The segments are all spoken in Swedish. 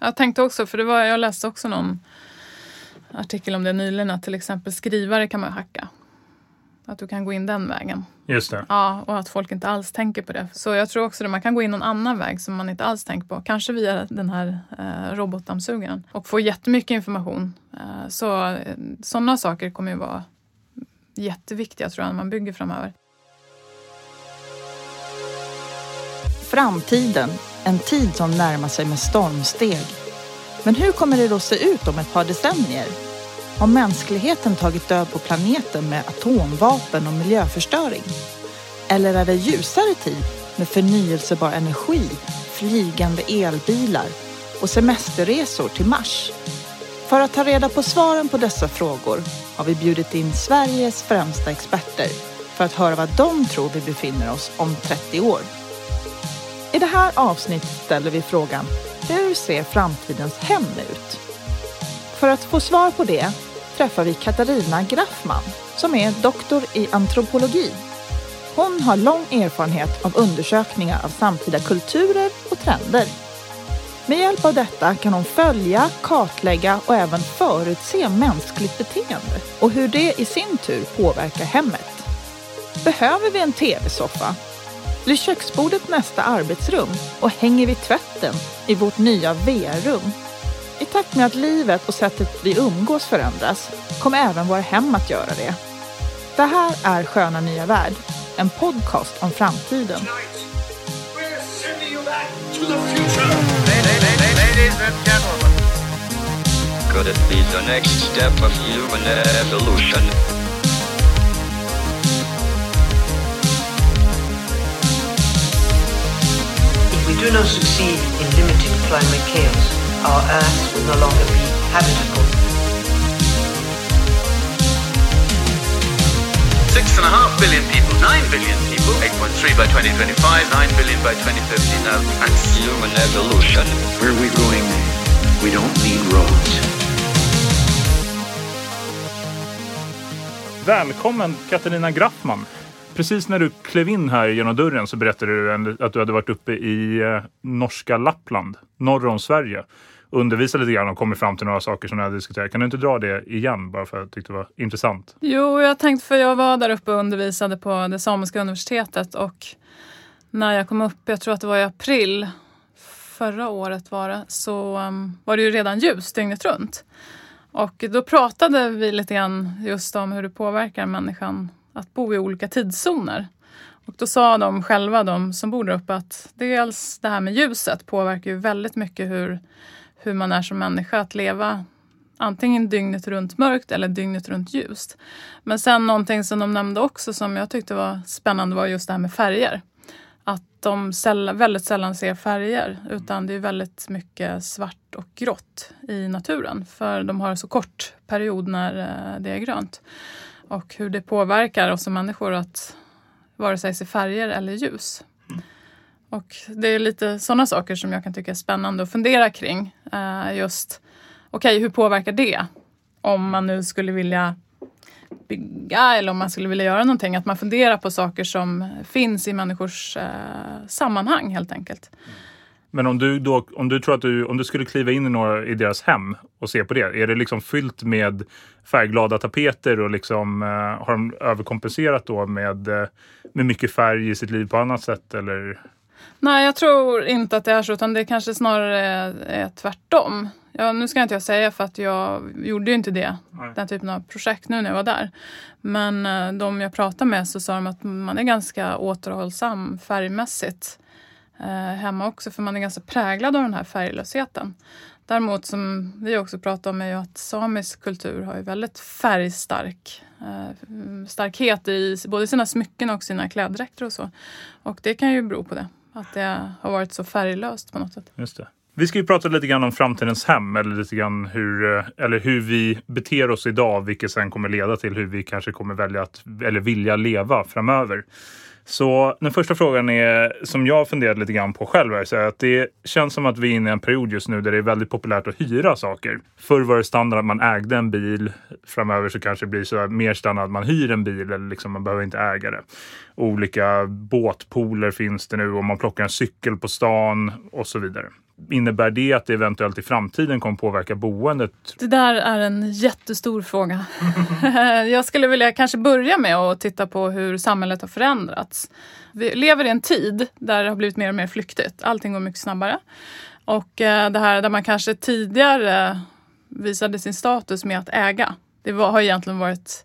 Jag tänkte också, för det var, jag läste också någon artikel om det nyligen, att till exempel skrivare kan man hacka. Att du kan gå in den vägen. Just det. Ja, och att folk inte alls tänker på det. Så jag tror också att man kan gå in någon annan väg som man inte alls tänker på. Kanske via den här eh, robotdammsugaren. Och få jättemycket information. Eh, så eh, sådana saker kommer ju vara jätteviktiga tror jag när man bygger framöver. Framtiden, en tid som närmar sig med stormsteg. Men hur kommer det då se ut om ett par decennier? Har mänskligheten tagit död på planeten med atomvapen och miljöförstöring? Eller är det ljusare tid med förnyelsebar energi, flygande elbilar och semesterresor till Mars? För att ta reda på svaren på dessa frågor har vi bjudit in Sveriges främsta experter för att höra vad de tror vi befinner oss om 30 år. I det här avsnittet ställer vi frågan Hur ser framtidens hem ut? För att få svar på det träffar vi Katarina Graffman som är doktor i antropologi. Hon har lång erfarenhet av undersökningar av samtida kulturer och trender. Med hjälp av detta kan hon följa, kartlägga och även förutse mänskligt beteende och hur det i sin tur påverkar hemmet. Behöver vi en tv-soffa? Blir köksbordet nästa arbetsrum och hänger vi tvätten i vårt nya VR-rum? I takt med att livet och sättet vi umgås förändras kommer även våra hem att göra det. Det här är Sköna Nya Värld, en podcast om framtiden. Could it be the next step of human evolution? We do not succeed in limiting climate chaos, our Earth will no longer be habitable. Six and a half billion people, nine billion people, 8.3 by 2025, 9 billion by 2050 now. And human evolution. Where are we going? We don't need roads. Välkommen Katarina Graffman. Precis när du klev in här genom dörren så berättade du att du hade varit uppe i eh, norska Lappland, norr om Sverige. Undervisat lite grann och kommit fram till några saker som ni hade diskuterat. Kan du inte dra det igen bara för att jag tyckte det var intressant? Jo, jag tänkte för jag var där uppe och undervisade på det samiska universitetet och när jag kom upp, jag tror att det var i april förra året var det, så um, var det ju redan ljus dygnet runt. Och då pratade vi lite grann just om hur det påverkar människan att bo i olika tidszoner. Och då sa de själva, de som bor där uppe, att dels det här med ljuset påverkar ju väldigt mycket hur, hur man är som människa att leva antingen dygnet runt mörkt eller dygnet runt ljust. Men sen någonting som de nämnde också som jag tyckte var spännande var just det här med färger. Att de sällan, väldigt sällan ser färger utan det är väldigt mycket svart och grått i naturen. För de har så kort period när eh, det är grönt. Och hur det påverkar oss som människor att vare sig se färger eller ljus. Och det är lite sådana saker som jag kan tycka är spännande att fundera kring. Eh, just, okej, hur påverkar det? Om man nu skulle vilja bygga eller om man skulle vilja göra någonting. Att man funderar på saker som finns i människors eh, sammanhang helt enkelt. Men om du, då, om du tror att du, om du skulle kliva in i, några, i deras hem och se på det, är det liksom fyllt med färgglada tapeter och liksom, eh, har de överkompenserat då med, eh, med mycket färg i sitt liv på annat sätt? Eller? Nej, jag tror inte att det är så, utan det kanske snarare är, är tvärtom. Ja, nu ska inte jag säga för att jag gjorde ju inte det, Nej. den typen av projekt nu när jag var där. Men eh, de jag pratade med så sa de att man är ganska återhållsam färgmässigt Eh, hemma också, för man är ganska präglad av den här färglösheten. Däremot som vi också pratar om är ju att samisk kultur har ju väldigt färgstark eh, starkhet i både sina smycken och sina kläddräkter och så. Och det kan ju bero på det, att det har varit så färglöst på något sätt. Just det. Vi ska ju prata lite grann om framtidens hem eller lite grann hur, eh, eller hur vi beter oss idag, vilket sen kommer leda till hur vi kanske kommer välja att, eller vilja leva framöver. Så den första frågan är, som jag funderat lite grann på själv, är så att det känns som att vi är inne i en period just nu där det är väldigt populärt att hyra saker. Förr var det standard att man ägde en bil. Framöver så kanske det blir så mer standard att man hyr en bil eller liksom man behöver inte äga det. Olika båtpooler finns det nu och man plockar en cykel på stan och så vidare. Innebär det att det eventuellt i framtiden kommer påverka boendet? Det där är en jättestor fråga. jag skulle vilja kanske börja med att titta på hur samhället har förändrats. Vi lever i en tid där det har blivit mer och mer flyktigt. Allting går mycket snabbare. Och eh, det här där man kanske tidigare visade sin status med att äga. Det har egentligen varit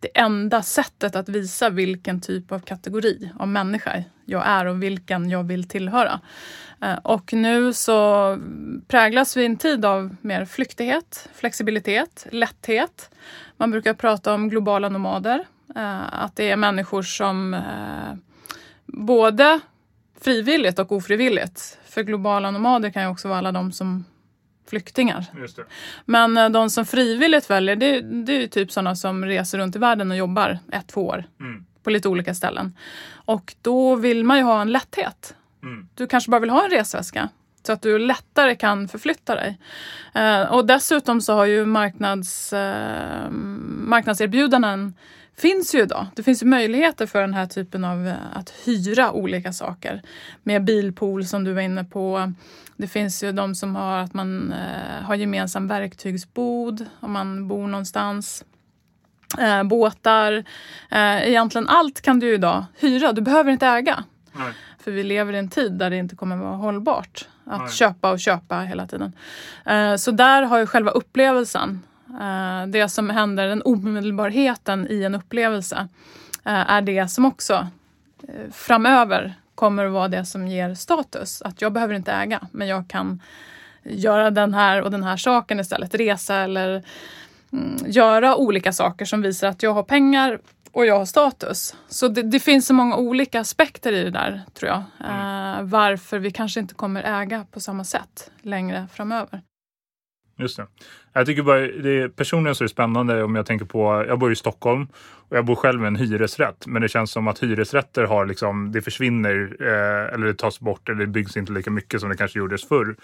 det enda sättet att visa vilken typ av kategori av människa jag är och vilken jag vill tillhöra. Eh, Och nu så präglas vi en tid av mer flyktighet, flexibilitet, lätthet. Man brukar prata om globala nomader. eh, Att det är människor som eh, både frivilligt och ofrivilligt. För globala nomader kan ju också vara alla de som flyktingar. Men de som frivilligt väljer, det, det är ju typ sådana som reser runt i världen och jobbar ett, två år Mm. På lite olika ställen. Och då vill man ju ha en lätthet. Mm. Du kanske bara vill ha en resväska så att du lättare kan förflytta dig. Eh, och dessutom så har ju marknads, eh, marknadserbjudanden finns ju idag. Det finns ju möjligheter för den här typen av eh, att hyra olika saker. Med bilpool som du var inne på. Det finns ju de som har att man eh, har gemensam verktygsbod om man bor någonstans. Eh, båtar. Eh, egentligen allt kan du idag hyra. Du behöver inte äga. Nej. För vi lever i en tid där det inte kommer vara hållbart att Nej. köpa och köpa hela tiden. Eh, så där har ju själva upplevelsen, eh, det som händer, den omedelbarheten i en upplevelse, eh, är det som också eh, framöver kommer att vara det som ger status. Att jag behöver inte äga, men jag kan göra den här och den här saken istället. Resa eller göra olika saker som visar att jag har pengar och jag har status. Så det, det finns så många olika aspekter i det där, tror jag. Eh, varför vi kanske inte kommer äga på samma sätt längre framöver. Just det. Jag tycker bara, det är, personligen så är det spännande om jag tänker på, jag bor i Stockholm och jag bor själv i en hyresrätt. Men det känns som att hyresrätter har liksom, det försvinner eh, eller det tas bort eller det byggs inte lika mycket som det kanske gjordes förr.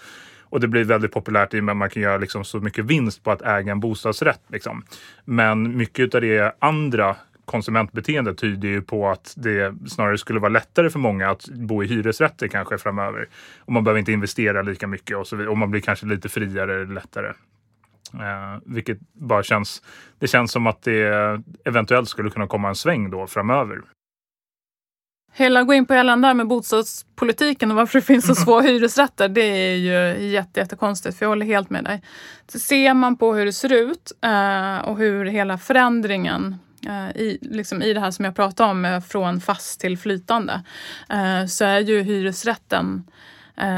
Och det blir väldigt populärt i och med att man kan göra liksom så mycket vinst på att äga en bostadsrätt. Liksom. Men mycket av det andra konsumentbeteende tyder ju på att det snarare skulle vara lättare för många att bo i hyresrätter kanske framöver. Och man behöver inte investera lika mycket och så vidare. Och man blir kanske lite friare lättare. Eh, vilket bara känns, det känns som att det eventuellt skulle kunna komma en sväng då framöver. Hela gå in på hela där med bostadspolitiken och varför det finns så få hyresrätter, det är ju jätte, jättekonstigt för jag håller helt med dig. Så ser man på hur det ser ut eh, och hur hela förändringen eh, i, liksom i det här som jag pratade om, från fast till flytande, eh, så är ju hyresrätten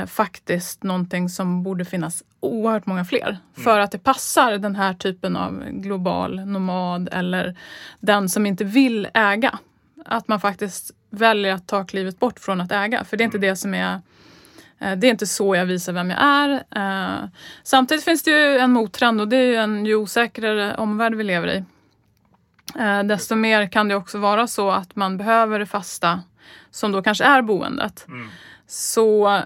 faktiskt någonting som borde finnas oerhört många fler. För att det passar den här typen av global nomad eller den som inte vill äga. Att man faktiskt väljer att ta klivet bort från att äga. För det är inte det som är eh, det är inte så jag visar vem jag är. Eh, Samtidigt finns det ju en mottrend och det är ju en ju osäkrare omvärld vi lever i. Eh, Desto mer kan det också vara så att man behöver det fasta som då kanske är boendet. Så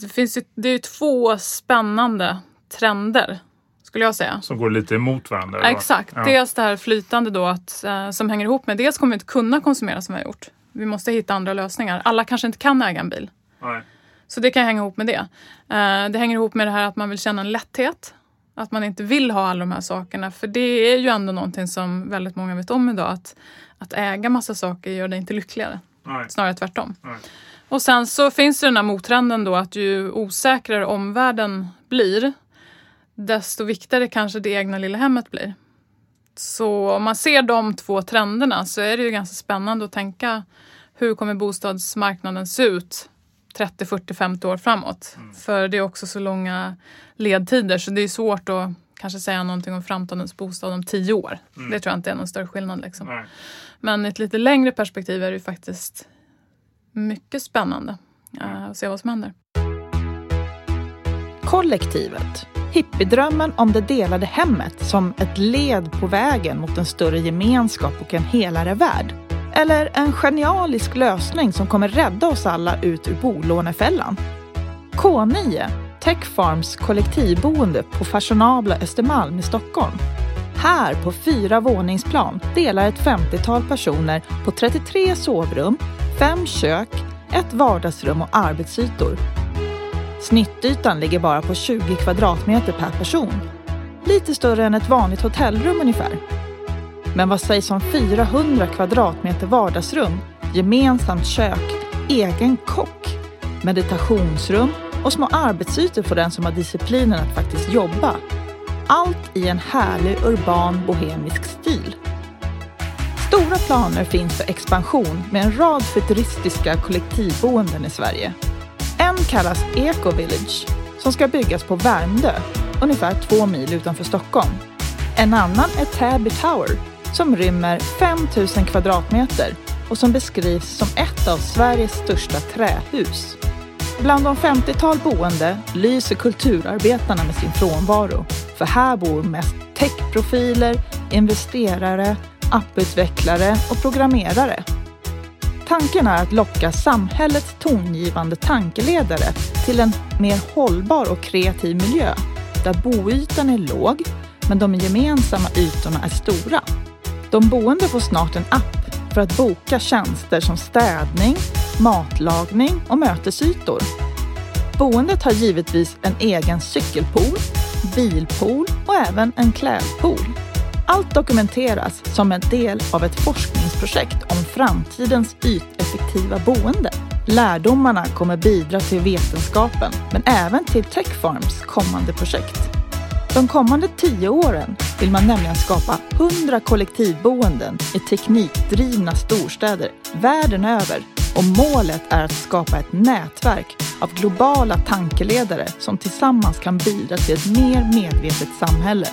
det finns ju, det är ju två spännande trender skulle jag säga. Som går lite emot varandra. Exakt. Ja. Dels det här flytande då att, som hänger ihop med, dels kommer vi inte kunna konsumera som vi har gjort. Vi måste hitta andra lösningar. Alla kanske inte kan äga en bil. Nej. Så det kan hänga ihop med det. Eh, det hänger ihop med det här att man vill känna en lätthet. Att man inte vill ha alla de här sakerna. För det är ju ändå någonting som väldigt många vet om idag. Att, att äga massa saker gör dig inte lyckligare. Nej. Snarare tvärtom. Nej. Och sen så finns det den här mottrenden då att ju osäkrare omvärlden blir desto viktigare kanske det egna lilla hemmet blir. Så om man ser de två trenderna så är det ju ganska spännande att tänka hur kommer bostadsmarknaden se ut 30, 40, 50 år framåt? För det är också så långa ledtider så det är svårt att kanske säga någonting om framtidens bostad om tio år. Det tror jag inte är någon större skillnad. Liksom. Nej. Men i ett lite längre perspektiv är det ju faktiskt mycket spännande eh, att se vad som händer. Kollektivet. Hippiedrömmen om det delade hemmet som ett led på vägen mot en större gemenskap och en helare värld. Eller en genialisk lösning som kommer rädda oss alla ut ur bolånefällan. K9, Tech Farms kollektivboende på fashionabla Östermalm i Stockholm. Här på fyra våningsplan delar ett 50-tal personer på 33 sovrum, fem kök, ett vardagsrum och arbetsytor. Snittytan ligger bara på 20 kvadratmeter per person. Lite större än ett vanligt hotellrum ungefär. Men vad sägs om 400 kvadratmeter vardagsrum, gemensamt kök, egen kock, meditationsrum och små arbetsytor för den som har disciplinen att faktiskt jobba. Allt i en härlig urban bohemisk stil. Stora planer finns för expansion med en rad futuristiska kollektivboenden i Sverige. En kallas Eco Village som ska byggas på Värmdö, ungefär två mil utanför Stockholm. En annan är Täby Tower som rymmer 5 000 kvadratmeter och som beskrivs som ett av Sveriges största trähus. Bland de 50-tal boende lyser kulturarbetarna med sin frånvaro. För här bor mest techprofiler, investerare, apputvecklare och programmerare. Tanken är att locka samhällets tongivande tankeledare till en mer hållbar och kreativ miljö där boytan är låg men de gemensamma ytorna är stora. De boende får snart en app för att boka tjänster som städning, matlagning och mötesytor. Boendet har givetvis en egen cykelpool, bilpool och även en klädpool. Allt dokumenteras som en del av ett forskningsprojekt om framtidens yteffektiva boende. Lärdomarna kommer bidra till vetenskapen, men även till Techfarms kommande projekt. De kommande tio åren vill man nämligen skapa 100 kollektivboenden i teknikdrivna storstäder världen över och målet är att skapa ett nätverk av globala tankeledare som tillsammans kan bidra till ett mer medvetet samhälle.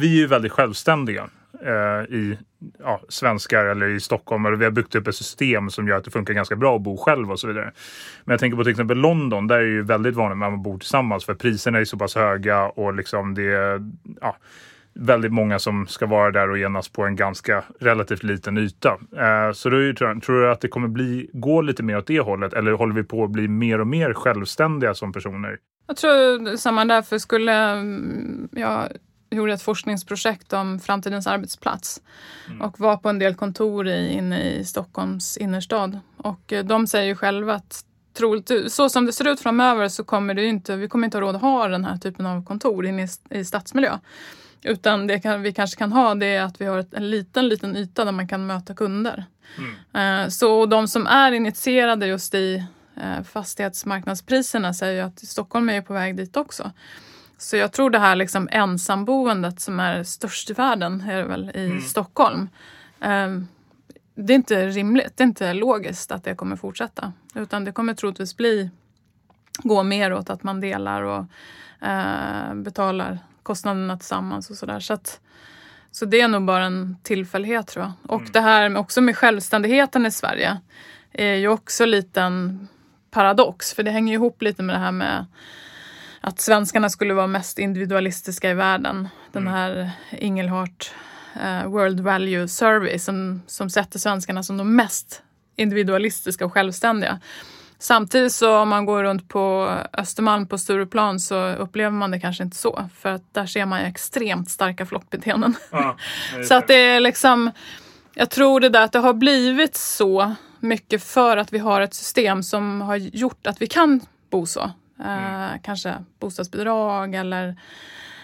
Vi är ju väldigt självständiga eh, i ja, svenskar eller i Stockholm. Eller vi har byggt upp ett system som gör att det funkar ganska bra att bo själv och så vidare. Men jag tänker på till exempel London. Där är det ju väldigt vanligt att man bor tillsammans för priserna är så pass höga och liksom det är ja, väldigt många som ska vara där och enas på en ganska relativt liten yta. Eh, så då är ju, tror, du att det kommer bli, gå lite mer åt det hållet eller håller vi på att bli mer och mer självständiga som personer? Jag tror samma därför skulle mm, jag gjorde ett forskningsprojekt om framtidens arbetsplats och var på en del kontor i, inne i Stockholms innerstad. Och eh, de säger ju själva att troligt, så som det ser ut framöver så kommer det inte, vi kommer inte ha råd att ha den här typen av kontor inne i, i stadsmiljö. Utan det kan, vi kanske kan ha det är att vi har ett, en liten, liten yta där man kan möta kunder. Eh, så de som är initierade just i eh, fastighetsmarknadspriserna säger att Stockholm är på väg dit också. Så jag tror det här liksom ensamboendet som är störst i världen, är det väl i Stockholm. Eh, det är inte rimligt, det är inte logiskt att det kommer fortsätta. Utan det kommer troligtvis bli, gå mer åt att man delar och eh, betalar kostnaderna tillsammans och sådär. Så, att, så det är nog bara en tillfällighet tror jag. Och det här med, också med självständigheten i Sverige är ju också lite en paradox. För det hänger ihop lite med det här med att svenskarna skulle vara mest individualistiska i världen. Den här Ingelhart eh, World Value Survey som, som sätter svenskarna som de mest individualistiska och självständiga. Samtidigt så om man går runt på Östermalm på Stureplan så upplever man det kanske inte så. För att där ser man ju extremt starka flockbeteenden. Ja, så att det är liksom Jag tror det där att det har blivit så mycket för att vi har ett system som har gjort att vi kan bo så. Eh, kanske bostadsbidrag eller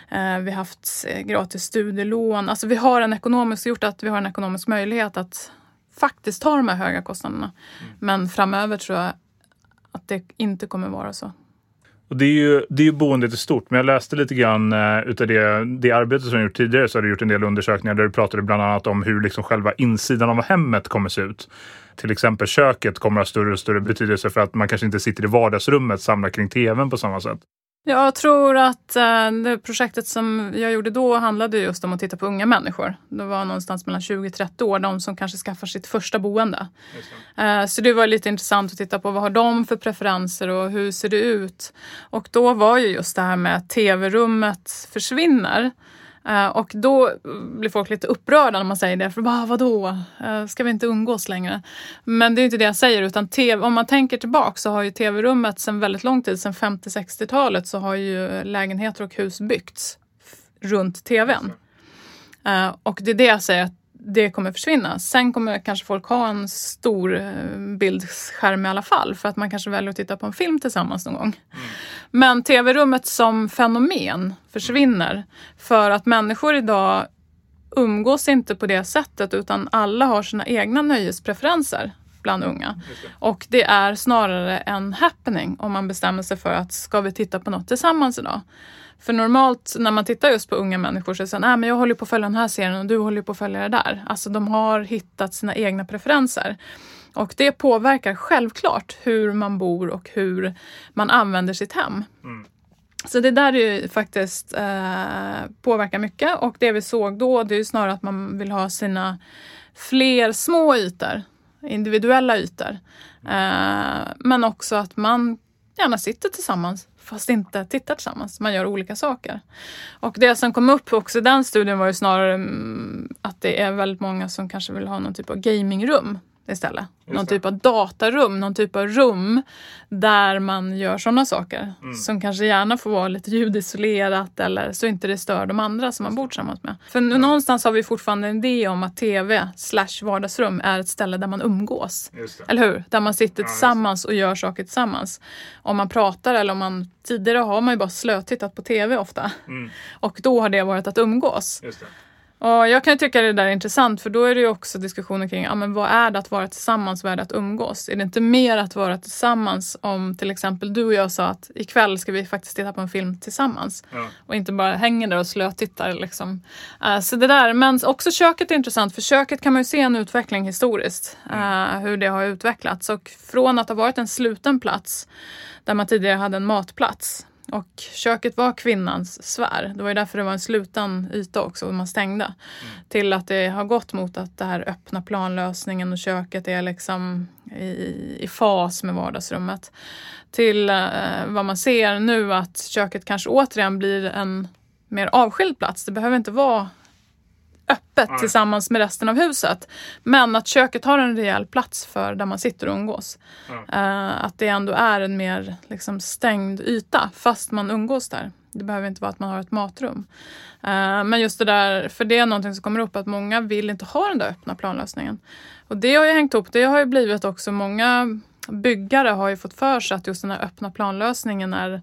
eh, vi har haft gratis studielån. Alltså vi har en ekonomisk, gjort att vi har en ekonomisk möjlighet att faktiskt ta de här höga kostnaderna. Men framöver tror jag att det inte kommer vara så. Och det är ju, det är ju boendet i stort, men jag läste lite grann uh, utav det, det arbete som du gjort tidigare så har du gjort en del undersökningar där du pratade bland annat om hur liksom själva insidan av hemmet kommer se ut. Till exempel köket kommer att ha större och större betydelse för att man kanske inte sitter i vardagsrummet samlat kring tvn på samma sätt. Jag tror att eh, det projektet som jag gjorde då handlade just om att titta på unga människor. Det var någonstans mellan 20 30 år, de som kanske skaffar sitt första boende. Eh, så det var lite intressant att titta på vad har de för preferenser och hur ser det ut? Och då var ju just det här med att tv-rummet försvinner. Uh, och då blir folk lite upprörda när man säger det. För bara, vadå? Uh, ska vi inte umgås längre? Men det är inte det jag säger. Utan TV, om man tänker tillbaka så har ju tv-rummet sedan väldigt lång tid, sedan 50-60-talet, så har ju lägenheter och hus byggts runt tvn. Uh, eh, och det är det jag säger, att det kommer försvinna. Sen kommer kanske folk ha en stor bildskärm i alla fall för att man kanske väljer att titta på en film tillsammans någon gång. Mm. Men tv-rummet som fenomen försvinner för att människor idag umgås inte på det sättet utan alla har sina egna nöjespreferenser bland unga. Och det är snarare en happening om man bestämmer sig för att ska vi titta på något tillsammans idag? För normalt när man tittar just på unga människor så säger man, men jag håller på att följa den här serien och du håller på att följa det där. Alltså de har hittat sina egna preferenser. Och det påverkar självklart hur man bor och hur man använder sitt hem. Mm. Så det där är ju faktiskt eh, påverkar mycket och det vi såg då det är ju snarare att man vill ha sina fler små ytor, individuella ytor. Eh, men också att man gärna sitter tillsammans fast inte tittar tillsammans. Man gör olika saker. Och det som kom upp också i den studien var ju snarare mm, att det är väldigt många som kanske vill ha någon typ av gamingrum istället. Någon typ av datarum, någon typ av rum där man gör sådana saker. Mm. Som kanske gärna får vara lite ljudisolerat eller så inte det stör de andra som man bor tillsammans med. För mm. någonstans har vi fortfarande en idé om att TV slash vardagsrum är ett ställe där man umgås. Eller hur? Där man sitter ja, tillsammans och gör saker tillsammans. Om man pratar eller om man Tidigare har man ju bara slötittat på TV ofta. Mm. Och då har det varit att umgås. Och jag kan tycka det där är intressant för då är det ju också diskussioner kring ja, men vad är det att vara tillsammans, vad är det att umgås? Är det inte mer att vara tillsammans om till exempel du och jag sa att ikväll ska vi faktiskt titta på en film tillsammans ja. och inte bara hänger där och slötittar. Liksom. Uh, så det där, men också köket är intressant för köket kan man ju se en utveckling historiskt, uh, hur det har utvecklats och från att ha varit en sluten plats där man tidigare hade en matplats och köket var kvinnans sfär. Det var ju därför det var en sluten yta också och man stängde. Mm. Till att det har gått mot att det här öppna planlösningen och köket är liksom i, i fas med vardagsrummet. Till eh, vad man ser nu att köket kanske återigen blir en mer avskild plats. Det behöver inte vara öppet Nej. tillsammans med resten av huset. Men att köket har en rejäl plats för där man sitter och umgås. Uh, att det ändå är en mer liksom, stängd yta fast man umgås där. Det behöver inte vara att man har ett matrum. Uh, men just det där, för det är någonting som kommer upp att många vill inte ha den där öppna planlösningen. Och det har ju hängt ihop, det har ju blivit också många byggare har ju fått för sig att just den här öppna planlösningen är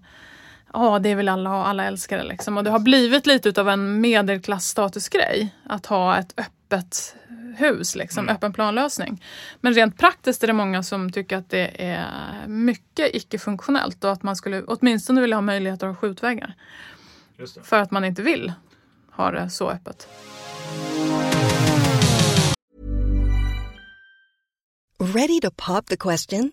ja, det vill alla ha, alla älskar det liksom. Och det har blivit lite av en medelklassstatusgrej att ha ett öppet hus, liksom, mm. öppen planlösning. Men rent praktiskt är det många som tycker att det är mycket icke-funktionellt och att man skulle åtminstone vilja ha möjlighet att ha skjutväggar. För att man inte vill ha det så öppet. Ready to pop the question?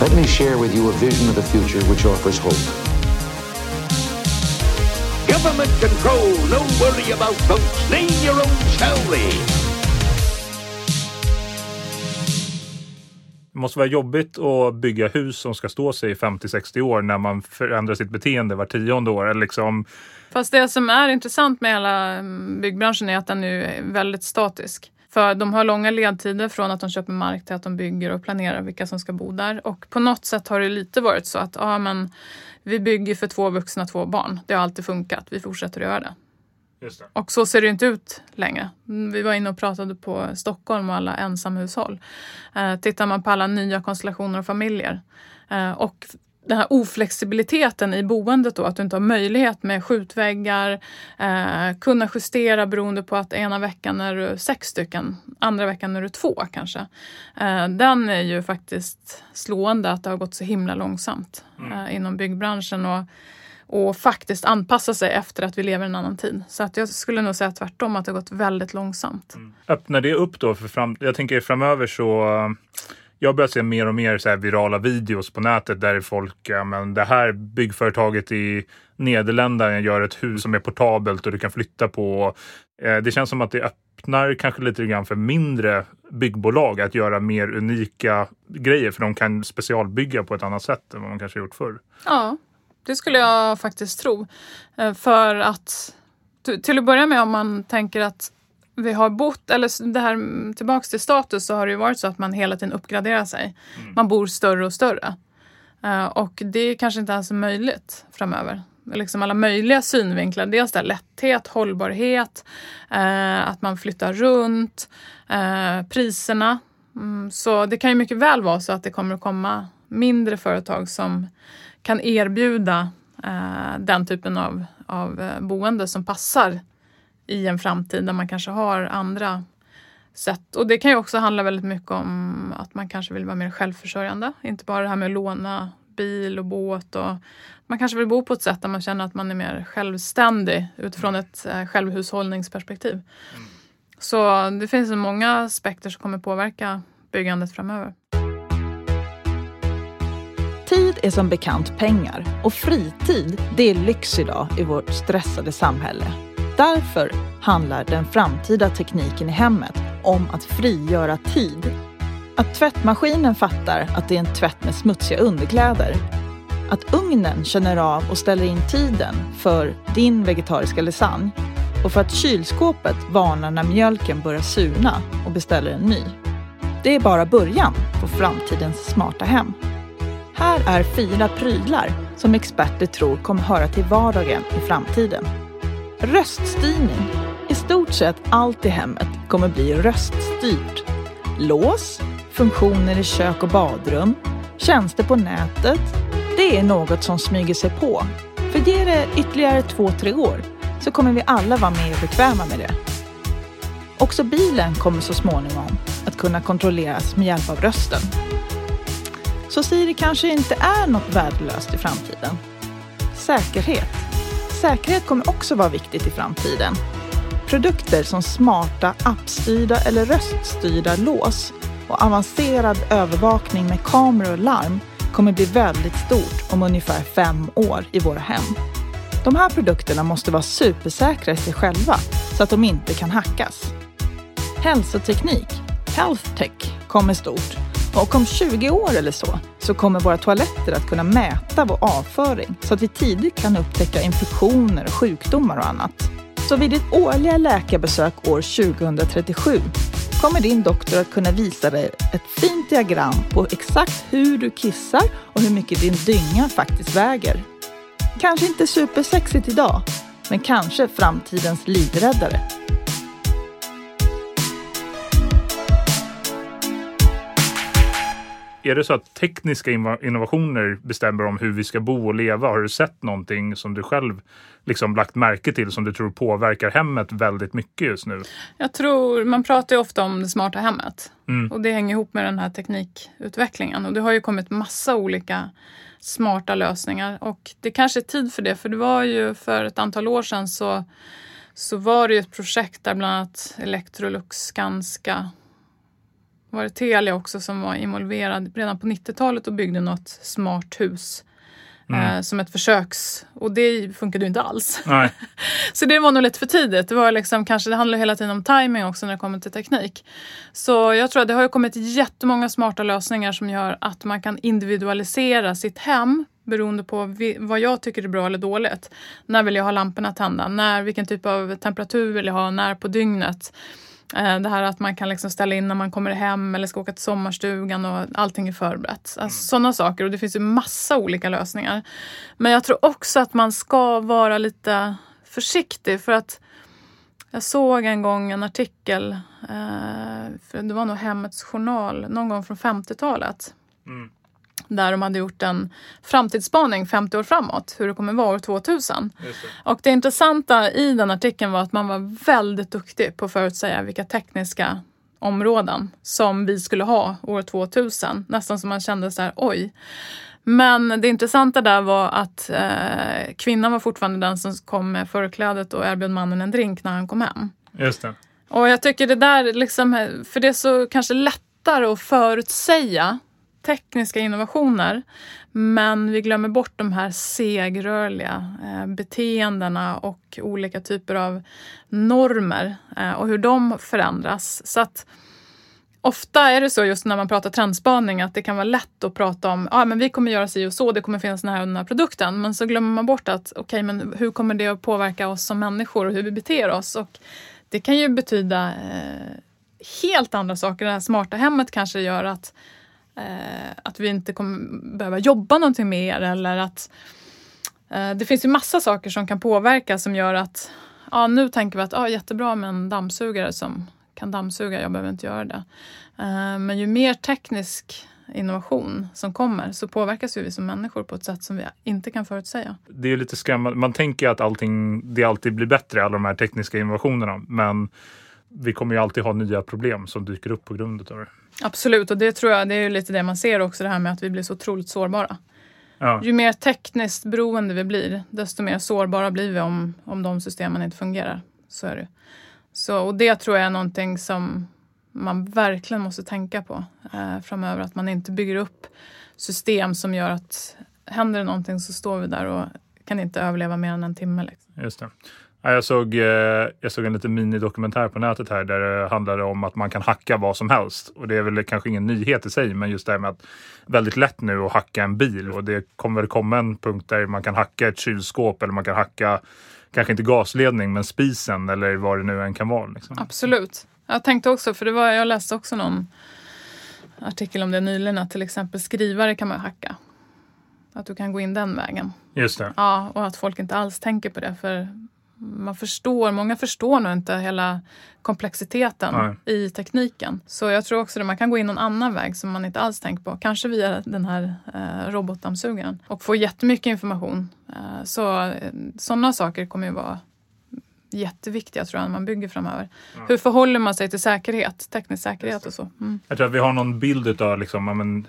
Let me share with you a vision of the future which offers hope. Government control, no worry about folks. Name your own salary. Det måste vara jobbigt att bygga hus som ska stå sig i 50-60 år när man förändrar sitt beteende var tionde år. Liksom. Fast det som är intressant med hela mm, byggbranschen är att den nu är väldigt statisk. För de har långa ledtider från att de köper mark till att de bygger och planerar vilka som ska bo där. Och på något sätt har det lite varit så att ja, men vi bygger för två vuxna, två barn. Det har alltid funkat. Vi fortsätter att göra det. det. Och så ser det inte ut längre. Vi var inne och pratade på Stockholm och alla ensamhushåll. Eh, tittar man på alla nya konstellationer och familjer eh, och den här oflexibiliteten i boendet då, att du inte har möjlighet med skjutväggar, eh, kunna justera beroende på att ena veckan är du sex stycken, andra veckan är du två kanske. Eh, den är ju faktiskt slående att det har gått så himla långsamt eh, inom byggbranschen och, och faktiskt anpassa sig efter att vi lever i en annan tid. Så att jag skulle nog säga tvärtom, att det har gått väldigt långsamt. Öppnar det upp då för fram... Jag tänker framöver så jag börjar se mer och mer så här virala videos på nätet där folk, ja, men det här byggföretaget i Nederländerna gör ett hus som är portabelt och du kan flytta på. Eh, det känns som att det öppnar kanske lite grann för mindre byggbolag att göra mer unika grejer för de kan specialbygga på ett annat sätt än vad man kanske gjort förr. Ja, det skulle jag faktiskt tro. Eh, för att till att börja med om man tänker att vi har bott, eller det här tillbaks till status så har det ju varit så att man hela tiden uppgraderar sig. Man bor större och större. Eh, och det är kanske inte alls möjligt framöver. Liksom alla möjliga synvinklar. Dels där lätthet, hållbarhet, eh, att man flyttar runt, eh, priserna. Mm, så det kan ju mycket väl vara så att det kommer att komma mindre företag som kan erbjuda den typen av, av boende som passar i en framtid där man kanske har andra sätt. Och det kan ju också handla väldigt mycket om att man kanske vill vara mer självförsörjande. Inte bara det här med att låna bil och båt. Och man kanske vill bo på ett sätt där man känner att man är mer självständig utifrån ett eh, självhushållningsperspektiv. Så det finns så många aspekter som kommer påverka byggandet framöver. Tid är som bekant pengar och fritid det är lyx idag i vårt stressade samhälle. Därför handlar den framtida tekniken i hemmet om att frigöra tid. Att tvättmaskinen fattar att det är en tvätt med smutsiga underkläder. Att ugnen känner av och ställer in tiden för din vegetariska lasagne. Och för att kylskåpet varnar när mjölken börjar surna och beställer en ny. Det är bara början på framtidens smarta hem. Här är fyra prylar som experter tror kommer höra till vardagen i framtiden. Röststyrning. I stort sett allt i hemmet kommer bli röststyrt. Lås, funktioner i kök och badrum, tjänster på nätet. Det är något som smyger sig på. För ger det ytterligare två, tre år så kommer vi alla vara mer bekväma med det. Också bilen kommer så småningom att kunna kontrolleras med hjälp av rösten. Så Siri kanske inte är något värdelöst i framtiden. Säkerhet. Säkerhet kommer också vara viktigt i framtiden. Produkter som smarta appstyrda eller röststyrda lås och avancerad övervakning med kameror och larm kommer bli väldigt stort om ungefär fem år i våra hem. De här produkterna måste vara supersäkra i sig själva så att de inte kan hackas. Hälsoteknik, health tech, kommer stort och om 20 år eller så, så kommer våra toaletter att kunna mäta vår avföring så att vi tidigt kan upptäcka infektioner, sjukdomar och annat. Så vid ditt årliga läkarbesök år 2037 kommer din doktor att kunna visa dig ett fint diagram på exakt hur du kissar och hur mycket din dynga faktiskt väger. Kanske inte supersexigt idag, men kanske framtidens livräddare. Är det så att tekniska inno- innovationer bestämmer om hur vi ska bo och leva? Har du sett någonting som du själv liksom lagt märke till som du tror påverkar hemmet väldigt mycket just nu? Jag tror, man pratar ju ofta om det smarta hemmet. Mm. Och det hänger ihop med den här teknikutvecklingen. Och det har ju kommit massa olika smarta lösningar. Och det kanske är tid för det. För det var ju för ett antal år sedan så, så var det ju ett projekt där bland annat Electrolux, Skanska, var det Telia också som var involverad redan på 90-talet och byggde något smart hus. Mm. Eh, som ett försöks... Och det funkade ju inte alls. Så det var nog lite för tidigt. Det, var liksom, kanske, det handlar hela tiden om timing också när det kommer till teknik. Så jag tror att det har ju kommit jättemånga smarta lösningar som gör att man kan individualisera sitt hem beroende på vad jag tycker är bra eller dåligt. När vill jag ha lamporna tända? När, vilken typ av temperatur vill jag ha? När på dygnet? Eh, Det här att man kan liksom ställa in när man kommer hem eller ska åka till sommarstugan och allting är förberett. Alltså Sådana saker. Och det finns ju massa olika lösningar. Men jag tror också att man ska vara lite försiktig för att jag såg en gång en artikel, eh, för det var nog Hemmets Journal, någon gång från 50-talet. Mm. Där de hade gjort en framtidsspaning 50 år framåt, hur det kommer vara år 2000. Och det intressanta i den artikeln var att man var väldigt duktig på att förutsäga vilka tekniska områden som vi skulle ha år 2000. Nästan som man kände så här, oj. Men det intressanta där var att eh, kvinnan var fortfarande den som kom med förklädet och erbjöd mannen en drink när han kom hem. Just det. Och jag tycker det där, liksom, för det är så kanske lättare att förutsäga tekniska innovationer. Men vi glömmer bort de här segrörliga eh, beteendena och olika typer av normer eh, och hur de förändras. Så att Ofta är det så just när man pratar trendspaning att det kan vara lätt att prata om att men vi kommer göra si och så, det kommer finnas den här och den här produkten. Men så glömmer man bort att okej, men hur kommer det att påverka oss som människor och hur vi beter oss? Och det kan ju betyda eh, helt andra saker. Det här smarta hemmet kanske gör att, eh, att vi inte kommer behöva jobba någonting mer eller att eh, det finns ju massa saker som kan påverka som gör att ja, nu tänker vi att ja, jättebra med en dammsugare som kan dammsuga, jag behöver inte göra det. Eh, Men ju mer teknisk innovation som kommer så påverkas ju vi som människor på ett sätt som vi inte kan förutsäga. Det är lite skrämmande. Man tänker att allting, det alltid blir bättre, alla de här tekniska innovationerna. Men vi kommer ju alltid ha nya problem som dyker upp på grund av det. Absolut, och det tror jag det är lite det man ser också, det här med att vi blir så otroligt sårbara. Ja. Ju mer tekniskt beroende vi blir, desto mer sårbara blir vi om, om de systemen inte fungerar. Så är det. Så, och det tror jag är någonting som man verkligen måste tänka på eh, framöver. Att man inte bygger upp system som gör att händer det någonting så står vi där och kan inte överleva mer än en timme. Liksom. Just det. Ja, Jag såg, eh, jag såg en liten minidokumentär på nätet här där det handlade om att man kan hacka vad som helst. Och det är väl kanske ingen nyhet i sig, men just det här med att väldigt lätt nu att hacka en bil. Och det kommer väl komma en punkt där man kan hacka ett kylskåp eller man kan hacka, kanske inte gasledning, men spisen eller vad det nu än kan vara. Liksom. Absolut. Jag tänkte också, för det var, jag läste också någon artikel om det nyligen, att till exempel skrivare kan man hacka. Att du kan gå in den vägen. Just det. Ja, och att folk inte alls tänker på det. För man förstår, många förstår nog inte hela komplexiteten Nej. i tekniken. Så jag tror också att man kan gå in någon annan väg som man inte alls tänker på. Kanske via den här eh, robotdammsugaren. Och få jättemycket information. Eh, så eh, sådana saker kommer ju vara jätteviktiga tror jag när man bygger framöver. Hur förhåller man sig till säkerhet, teknisk säkerhet och så. Mm. Jag tror att vi har någon bild av liksom, ja, men,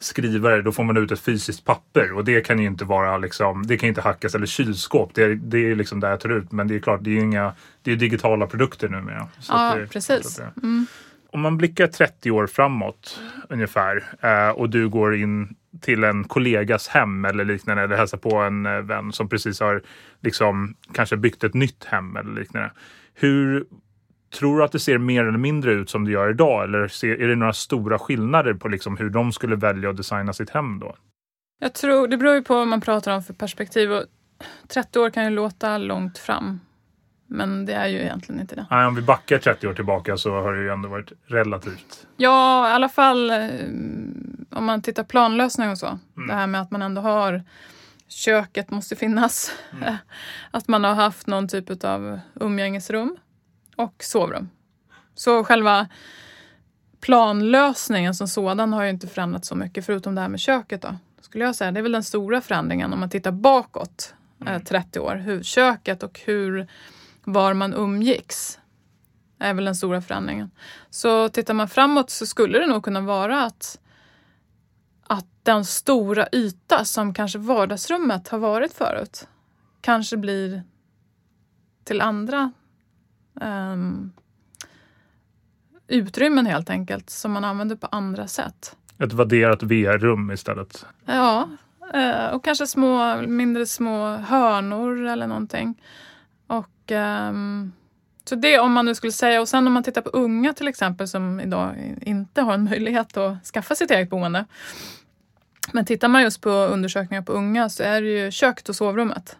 skrivare, då får man ut ett fysiskt papper och det kan ju inte vara liksom, det kan inte hackas eller kylskåp. Det är, det är liksom där jag tar ut. Men det är klart, det är ju inga, det är digitala produkter numera. Så Ja, det- precis. det- Mm. Om man blickar 30 år framåt ungefär eh, och du går in till en kollegas hem eller liknande eller hälsar på en eh, vän som precis har liksom kanske byggt ett nytt hem eller liknande. Hur tror du att det ser mer eller mindre ut som det gör idag eller ser, är det några stora skillnader på liksom hur de skulle välja att designa sitt hem då? Jag tror, det beror ju på vad man pratar om för perspektiv. Och 30 år kan ju låta långt fram. Men det är ju egentligen inte det. Nej, om vi backar 30 år tillbaka så har det ju ändå varit relativt. Ja, i alla fall eh, om man tittar planlösning och så. Det här med att man ändå har köket måste finnas. att man har haft någon typ av umgängesrum och sovrum. Så själva planlösningen som sådan har ju inte förändrats så mycket förutom det här med köket då. Skulle jag säga. Det är väl den stora förändringen om man tittar bakåt eh, 30 år. Hur köket och hur var man umgicks är väl den stora förändringen. Så tittar man framåt så skulle det nog kunna vara att, att den stora yta som kanske vardagsrummet har varit förut kanske blir till andra ehm, utrymmen helt enkelt som man använder på andra sätt. Ett vadderat VR-rum istället. Ja, eh, och kanske små, mindre små hörnor eller någonting. Och, ehm, så det om man nu skulle säga, och sen om man tittar på unga till exempel som idag inte har en möjlighet att skaffa sitt eget boende. Men tittar man just på undersökningar på unga så är det ju köket och sovrummet.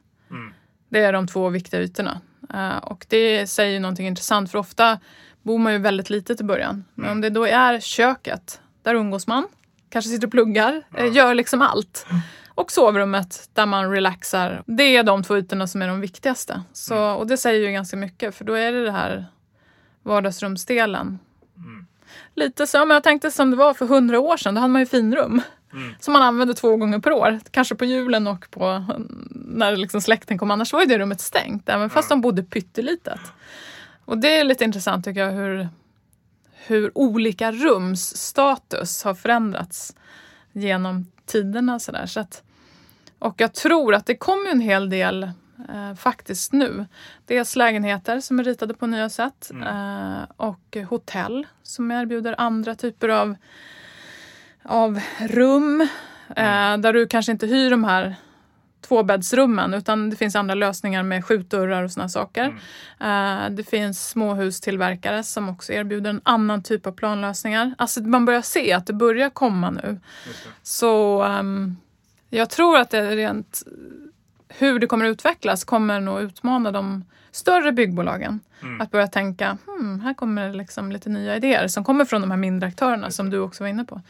Det är de två viktiga ytorna. Eh, och det säger ju någonting intressant för ofta bor man ju väldigt litet i början. Men om det då är köket, där umgås man, kanske sitter och pluggar, eh, gör liksom allt. Och sovrummet där man relaxar. Det är de två ytorna som är de viktigaste. Så, och det säger ju ganska mycket för då är det det här vardagsrumsdelen. Lite så, men jag tänkte som det var för hundra år sedan, då hade man ju finrum. Som man använde två gånger per år. Kanske på julen och på när liksom släkten kom. Annars var ju det rummet stängt, även fast de bodde pyttelitet. Och det är lite intressant tycker jag hur, hur olika rums status har förändrats genom tiderna. Så där. Så att, och jag tror att det kommer en hel del eh, faktiskt nu. Dels lägenheter som är ritade på nya sätt eh, och hotell som erbjuder andra typer av, av rum eh, där du kanske inte hyr de här tvåbäddsrummen utan det finns andra lösningar med skjutdörrar och såna saker. Eh, det finns småhustillverkare som också erbjuder en annan typ av planlösningar. Alltså man börjar se att det börjar komma nu. Så ehm, jag tror att det är rent hur det kommer utvecklas kommer nog utmana de större byggbolagen. Att börja tänka, hmm, här kommer det liksom lite nya idéer som kommer från de här mindre aktörerna som du också var inne på.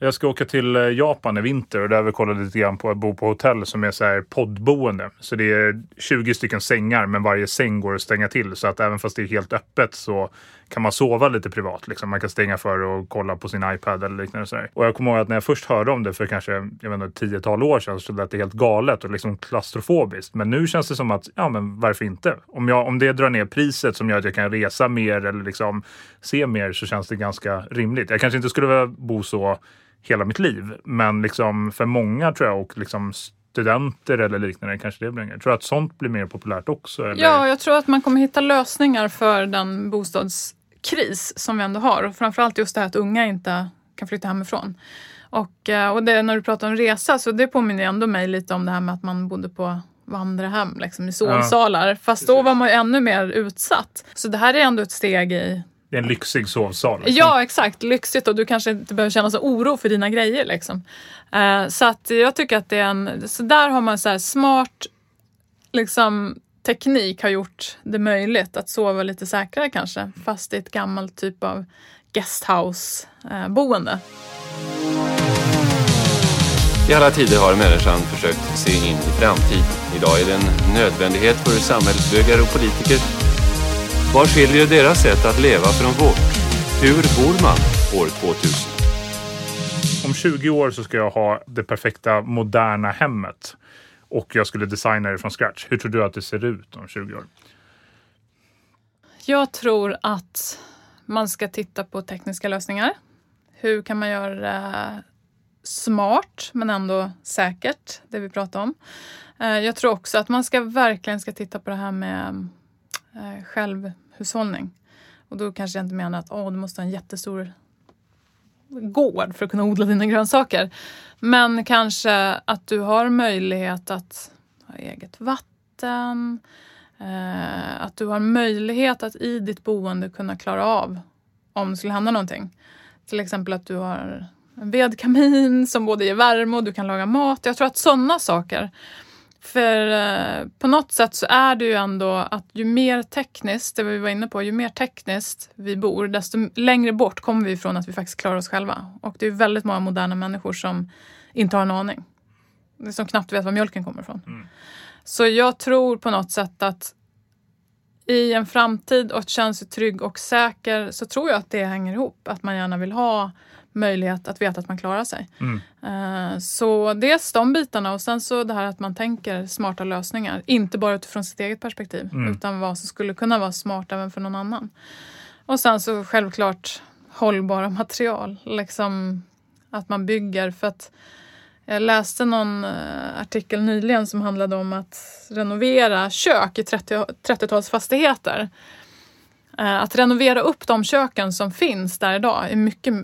Jag ska åka till eh, Japan i vinter och där har vi kollat lite grann på att bo på hotell som är så här poddboende. Så det är 20 stycken sängar men varje säng går att stänga till så att även fast det är helt öppet så kan man sova lite privat. Liksom. Man kan stänga för och kolla på sin iPad eller liknande. Så här. Och jag kommer ihåg att när jag först hörde om det för kanske jag vet inte, ett tiotal år sedan så lät det helt galet och liksom klaustrofobiskt. Men nu känns det som att, ja men varför inte? Om, jag, om det drar ner priset som gör att jag kan resa mer eller liksom se mer så känns det ganska rimligt. Jag kanske inte skulle vilja bo så hela mitt liv. Men liksom för många tror jag och liksom studenter eller liknande kanske det blir mer. Tror du att sånt blir mer populärt också? Eller? Ja, jag tror att man kommer hitta lösningar för den bostadskris som vi ändå har. Och framförallt just det här att unga inte kan flytta hemifrån. Och, eh, och det, när du pratar om resa så det påminner ändå mig lite om det här med att man bodde på vandrarhem liksom, i sovsalar. Fast då var man ju ännu mer utsatt. Så det här är ändå ett steg i Det är en lyxig sovsal. liksom. Ja, exakt. Lyxigt och du kanske inte behöver känna så oro för dina grejer. Liksom. Eh, så att jag tycker att det är en... Så där har man så här smart liksom, teknik har gjort det möjligt att sova lite säkrare kanske. Fast i ett gammalt typ av guesthouse-boende. I alla tider har människan försökt se in i framtiden. Idag är det en nödvändighet för samhällsbyggare och politiker. Vad skiljer deras sätt att leva från vårt? Hur bor man år 2000? Om 20 år så ska jag ha det perfekta moderna hemmet. Och jag skulle designa det från scratch. Hur tror du att det ser ut om 20 år? Jag tror att man ska titta på tekniska lösningar. Hur kan man göra smart men ändå säkert, det vi pratar om. Eh, Jag tror också att man ska verkligen ska titta på det här med eh, självhushållning. Och då kanske jag inte menar att oh, du måste ha en jättestor gård för att kunna odla dina grönsaker. Men kanske att du har möjlighet att ha eget vatten. Eh, att du har möjlighet att i ditt boende kunna klara av om det skulle hända någonting. Till exempel att du har en vedkamin som både ger värme och du kan laga mat. Jag tror att sådana saker för eh, på något sätt så är det ju ändå att ju mer tekniskt, det vi var inne på, ju mer tekniskt vi bor, desto längre bort kommer vi ifrån att vi faktiskt klarar oss själva. Och det är väldigt många moderna människor som inte har en aning. Som knappt vet var mjölken kommer ifrån. Mm. Så jag tror på något sätt att i en framtid och känna sig trygg och säker så tror jag att det hänger ihop. Att man gärna vill ha möjlighet att veta att man klarar sig. Mm. Eh, Så dels de bitarna och sen så det här att man tänker smarta lösningar. Inte bara utifrån sitt eget perspektiv Mm. utan vad som skulle kunna vara smart även för någon annan. Och sen så självklart hållbara material. Liksom att man bygger för att jag läste någon eh, artikel nyligen som handlade om att renovera kök i 30 30-talsfastigheter. Eh, Att renovera upp de köken som finns där idag är mycket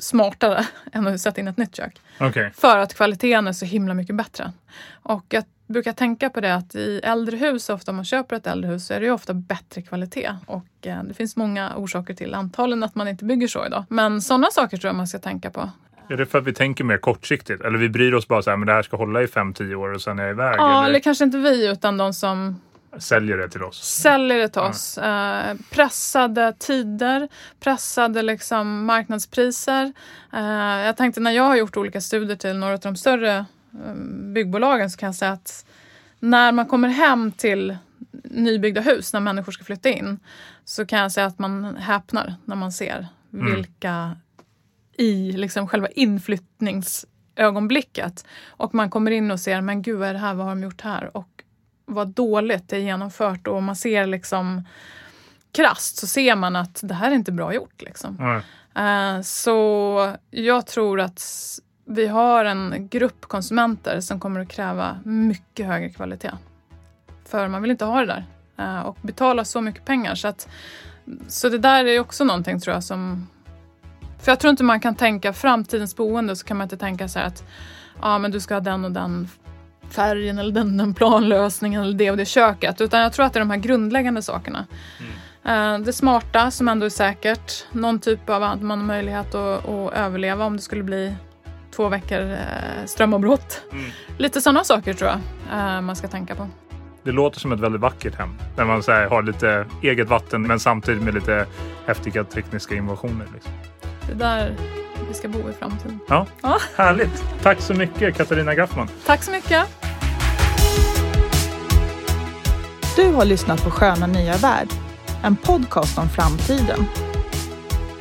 smartare än att sätta in ett nytt kök. Okej. För att kvaliteten är så himla mycket bättre. Och jag brukar tänka på det att i äldre hus, ofta om man köper ett äldre hus, så är det ju ofta bättre kvalitet. Och eh, det finns många orsaker till antagligen att man inte bygger så idag. Men sådana saker tror jag man ska tänka på. Är det för att vi tänker mer kortsiktigt? Eller vi bryr oss bara så här, men det här ska hålla i 5-10 år och sen är jag iväg? Ja, eller, eller kanske inte vi utan de som säljer det till oss? säljer det till oss. Eh, pressade tider, pressade liksom marknadspriser. Eh, jag tänkte när jag har gjort olika studier till några av de större eh, byggbolagen så kan jag säga att när man kommer hem till nybyggda hus, när människor ska flytta in, så kan jag säga att man häpnar när man ser Mm. vilka i liksom själva inflyttningsögonblicket. Och man kommer in och ser, men gud vad är det här, vad har de gjort här? Och vad dåligt det är genomfört och man ser liksom krasst så ser man att det här är inte bra gjort. Liksom. Eh, Så jag tror att vi har en grupp konsumenter som kommer att kräva mycket högre kvalitet. För man vill inte ha det där eh, och betala så mycket pengar. Så, att, så det där är också någonting tror jag som... För jag tror inte man kan tänka framtidens boende så kan man inte tänka så här att ja, men du ska ha den och den färgen eller den, den planlösningen eller det och det köket. Utan jag tror att det är de här grundläggande sakerna. Eh, Det smarta som ändå är säkert. Någon typ av att man har möjlighet att, att överleva om det skulle bli två veckor eh, strömavbrott. Lite sådana saker tror jag eh, man ska tänka på. Det låter som ett väldigt vackert hem. Där man så här, har lite eget vatten men samtidigt med lite häftiga tekniska innovationer. Liksom. Det är där vi ska bo i framtiden. Ja, Ja. Härligt! Tack så mycket Katarina Graffman. Tack så mycket! Du har lyssnat på Sköna nya värld, en podcast om framtiden.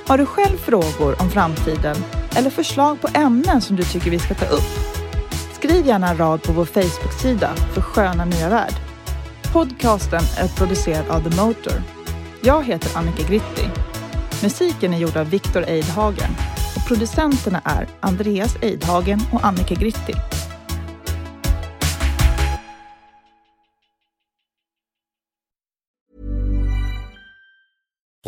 Har du själv frågor om framtiden eller förslag på ämnen som du tycker vi ska ta upp? Skriv gärna en rad på vår Facebook-sida för Sköna nya värld. Podcasten är producerad av The Motor. Jag heter Annika Gritti. Musiken är gjord av Viktor Eidhagen och producenterna är Andreas Eidhagen och Annika Gritti.